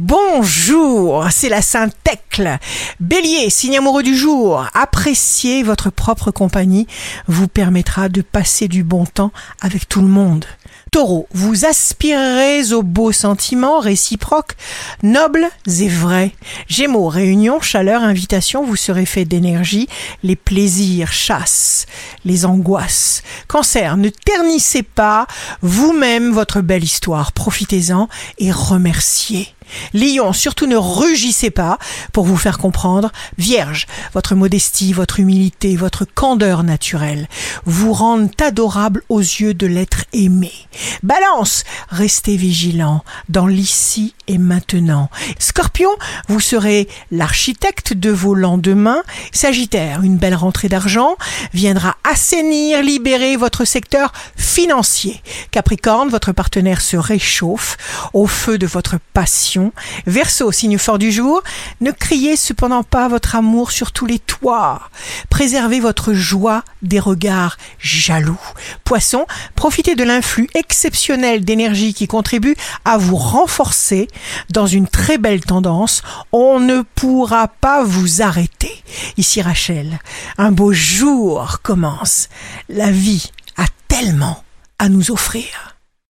Bonjour, c'est la Sainte Bélier, signe amoureux du jour. Apprécier votre propre compagnie vous permettra de passer du bon temps avec tout le monde. Taureau, vous aspirerez aux beaux sentiments réciproques, nobles et vrais. Gémeaux, réunion, chaleur, invitation, vous serez fait d'énergie, les plaisirs chassent, les angoisses. Cancer, ne ternissez pas vous-même votre belle histoire, profitez-en et remerciez. Lion, surtout ne rugissez pas pour vous faire comprendre. Vierge, votre modestie, votre humilité, votre candeur naturelle vous rendent adorable aux yeux de l'être aimé. Balance, restez vigilant dans l'ici et maintenant. Scorpion, vous serez l'architecte de vos lendemains. Sagittaire, une belle rentrée d'argent viendra assainir, libérer votre secteur financier. Capricorne, votre partenaire se réchauffe au feu de votre passion. Verseau, signe fort du jour, ne criez cependant pas votre amour sur tous les toits. Préservez votre joie des regards jaloux. Poisson, profitez de l'influx exceptionnel d'énergie qui contribue à vous renforcer dans une très belle tendance. On ne pourra pas vous arrêter. Ici Rachel, un beau jour commence. La vie a tellement à nous offrir.